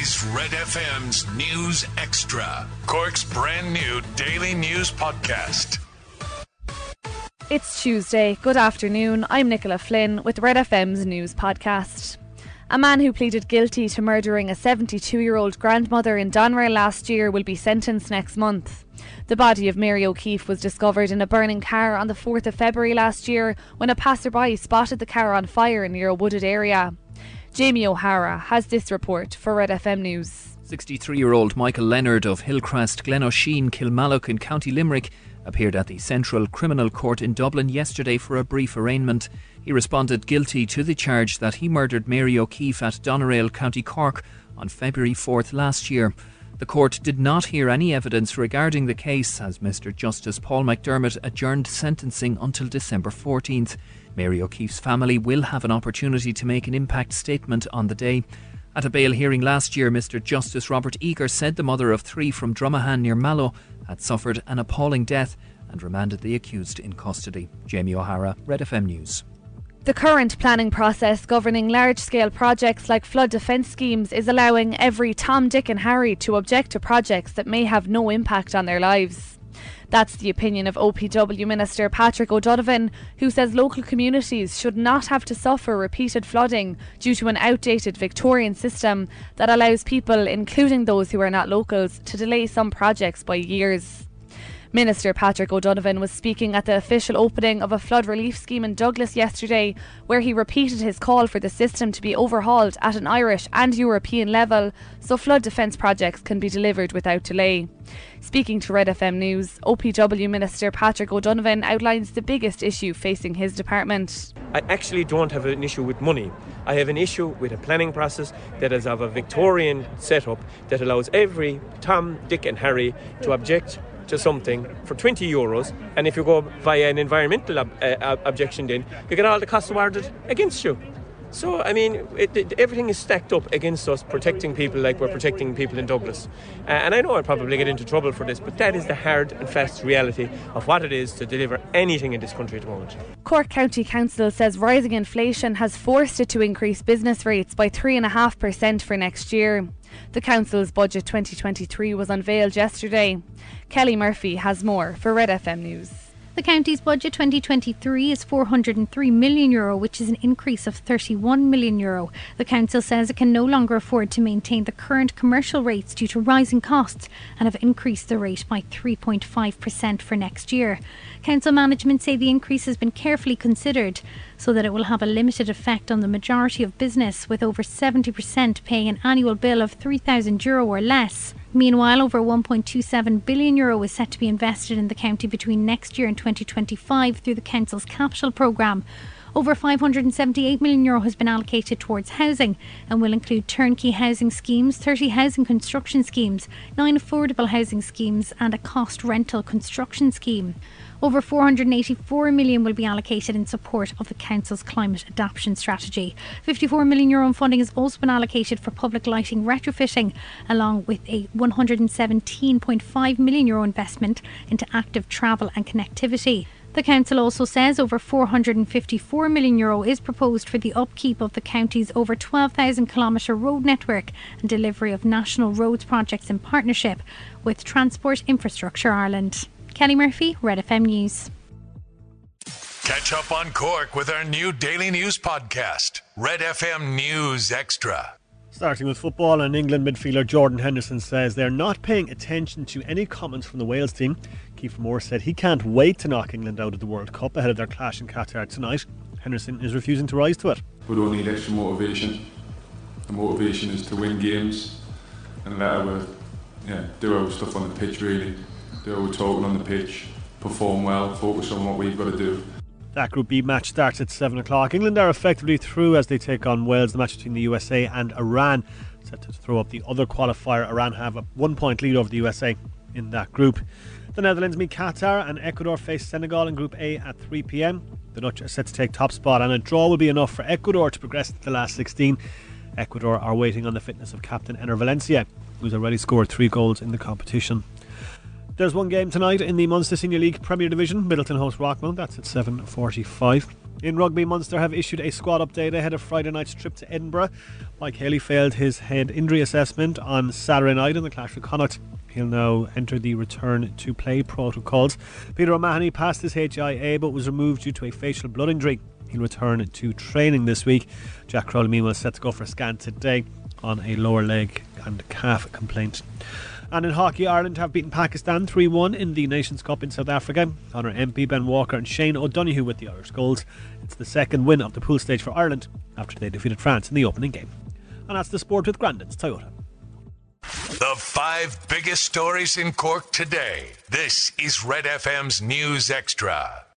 is Red FM's News Extra, Cork's brand new daily news podcast. It's Tuesday. Good afternoon. I'm Nicola Flynn with Red FM's news podcast. A man who pleaded guilty to murdering a 72 year old grandmother in Doneraile last year will be sentenced next month. The body of Mary O'Keefe was discovered in a burning car on the 4th of February last year when a passerby spotted the car on fire near a wooded area. Jamie O'Hara has this report for Red FM News. 63 year old Michael Leonard of Hillcrest, Glenosheen, Kilmallock, in County Limerick appeared at the Central Criminal Court in Dublin yesterday for a brief arraignment. He responded guilty to the charge that he murdered Mary O'Keefe at Doneraile, County Cork on February 4th last year. The court did not hear any evidence regarding the case as Mr Justice Paul McDermott adjourned sentencing until December 14th. Mary O'Keefe's family will have an opportunity to make an impact statement on the day. At a bail hearing last year, Mr Justice Robert Eagar said the mother of three from Dromahane near Mallow had suffered an appalling death and remanded the accused in custody. Jamie O'Hara, Red FM News. The current planning process governing large scale projects like flood defence schemes is allowing every Tom, Dick, and Harry to object to projects that may have no impact on their lives. That's the opinion of OPW Minister Patrick O'Donovan, who says local communities should not have to suffer repeated flooding due to an outdated Victorian system that allows people, including those who are not locals, to delay some projects by years. Minister Patrick O'Donovan was speaking at the official opening of a flood relief scheme in Douglas yesterday, where he repeated his call for the system to be overhauled at an Irish and European level so flood defence projects can be delivered without delay. Speaking to Red FM News, OPW Minister Patrick O'Donovan outlines the biggest issue facing his department. I actually don't have an issue with money. I have an issue with a planning process that is of a Victorian setup that allows every Tom, Dick, and Harry to object to something for 20 euros, and if you go via an environmental ob- uh, objection, then you get all the costs awarded against you. So, I mean, it, it, everything is stacked up against us protecting people like we're protecting people in Douglas. Uh, and I know I'll probably get into trouble for this, but that is the hard and fast reality of what it is to deliver anything in this country at the moment. Cork County Council says rising inflation has forced it to increase business rates by 3.5% for next year. The Council's Budget 2023 was unveiled yesterday. Kelly Murphy has more for Red FM News. The county's budget 2023 is 403 million euro, which is an increase of 31 million euro. The council says it can no longer afford to maintain the current commercial rates due to rising costs and have increased the rate by 3.5% for next year. Council management say the increase has been carefully considered so that it will have a limited effect on the majority of business, with over 70% paying an annual bill of 3,000 euro or less. Meanwhile, over 1.27 billion euro is set to be invested in the county between next year and 2025 through the council's capital programme. Over 578 million euro has been allocated towards housing and will include turnkey housing schemes, 30 housing construction schemes, 9 affordable housing schemes and a cost rental construction scheme. Over 484 million will be allocated in support of the council's climate adaptation strategy. 54 million euro in funding has also been allocated for public lighting retrofitting, along with a 117.5 million euro investment into active travel and connectivity. The council also says over 454 million euro is proposed for the upkeep of the county's over 12,000 kilometre road network and delivery of national roads projects in partnership with Transport Infrastructure Ireland. Kelly Murphy, Red FM News. Catch up on Cork with our new daily news podcast, Red FM News Extra. Starting with football, and England midfielder Jordan Henderson says they're not paying attention to any comments from the Wales team. Kieffer Moore said he can't wait to knock England out of the World Cup ahead of their clash in Qatar tonight. Henderson is refusing to rise to it. We don't need extra motivation. The motivation is to win games and let our yeah, do our stuff on the pitch really. Do our talking on the pitch, perform well, focus on what we've got to do. That Group B match starts at 7 o'clock. England are effectively through as they take on Wales, the match between the USA and Iran. Set to throw up the other qualifier. Iran have a one point lead over the USA in that group. The Netherlands meet Qatar and Ecuador face Senegal in Group A at 3 pm. The Dutch are set to take top spot, and a draw will be enough for Ecuador to progress to the last 16. Ecuador are waiting on the fitness of captain Enner Valencia, who's already scored three goals in the competition. There's one game tonight in the Munster Senior League Premier Division. Midleton host Rockmount. That's at 7:45. In rugby, Munster have issued a squad update ahead of Friday night's trip to Edinburgh. Mike Haley failed his head injury assessment on Saturday night in the clash with Connacht. He'll now enter the return to play protocols. Peter O'Mahony passed his HIA but was removed due to a facial blood injury. He'll return to training this week. Jack Crowley, meanwhile, set to go for a scan today on a lower leg and calf complaint. And in hockey, Ireland have beaten Pakistan 3 1 in the Nations Cup in South Africa. Conor Empey, Ben Walker, and Shane O'Donoghue with the Irish goals. It's the second win of the pool stage for Ireland after they defeated France in the opening game. And that's the sport with Grandin's Toyota. The five biggest stories in Cork today. This is Red FM's News Extra.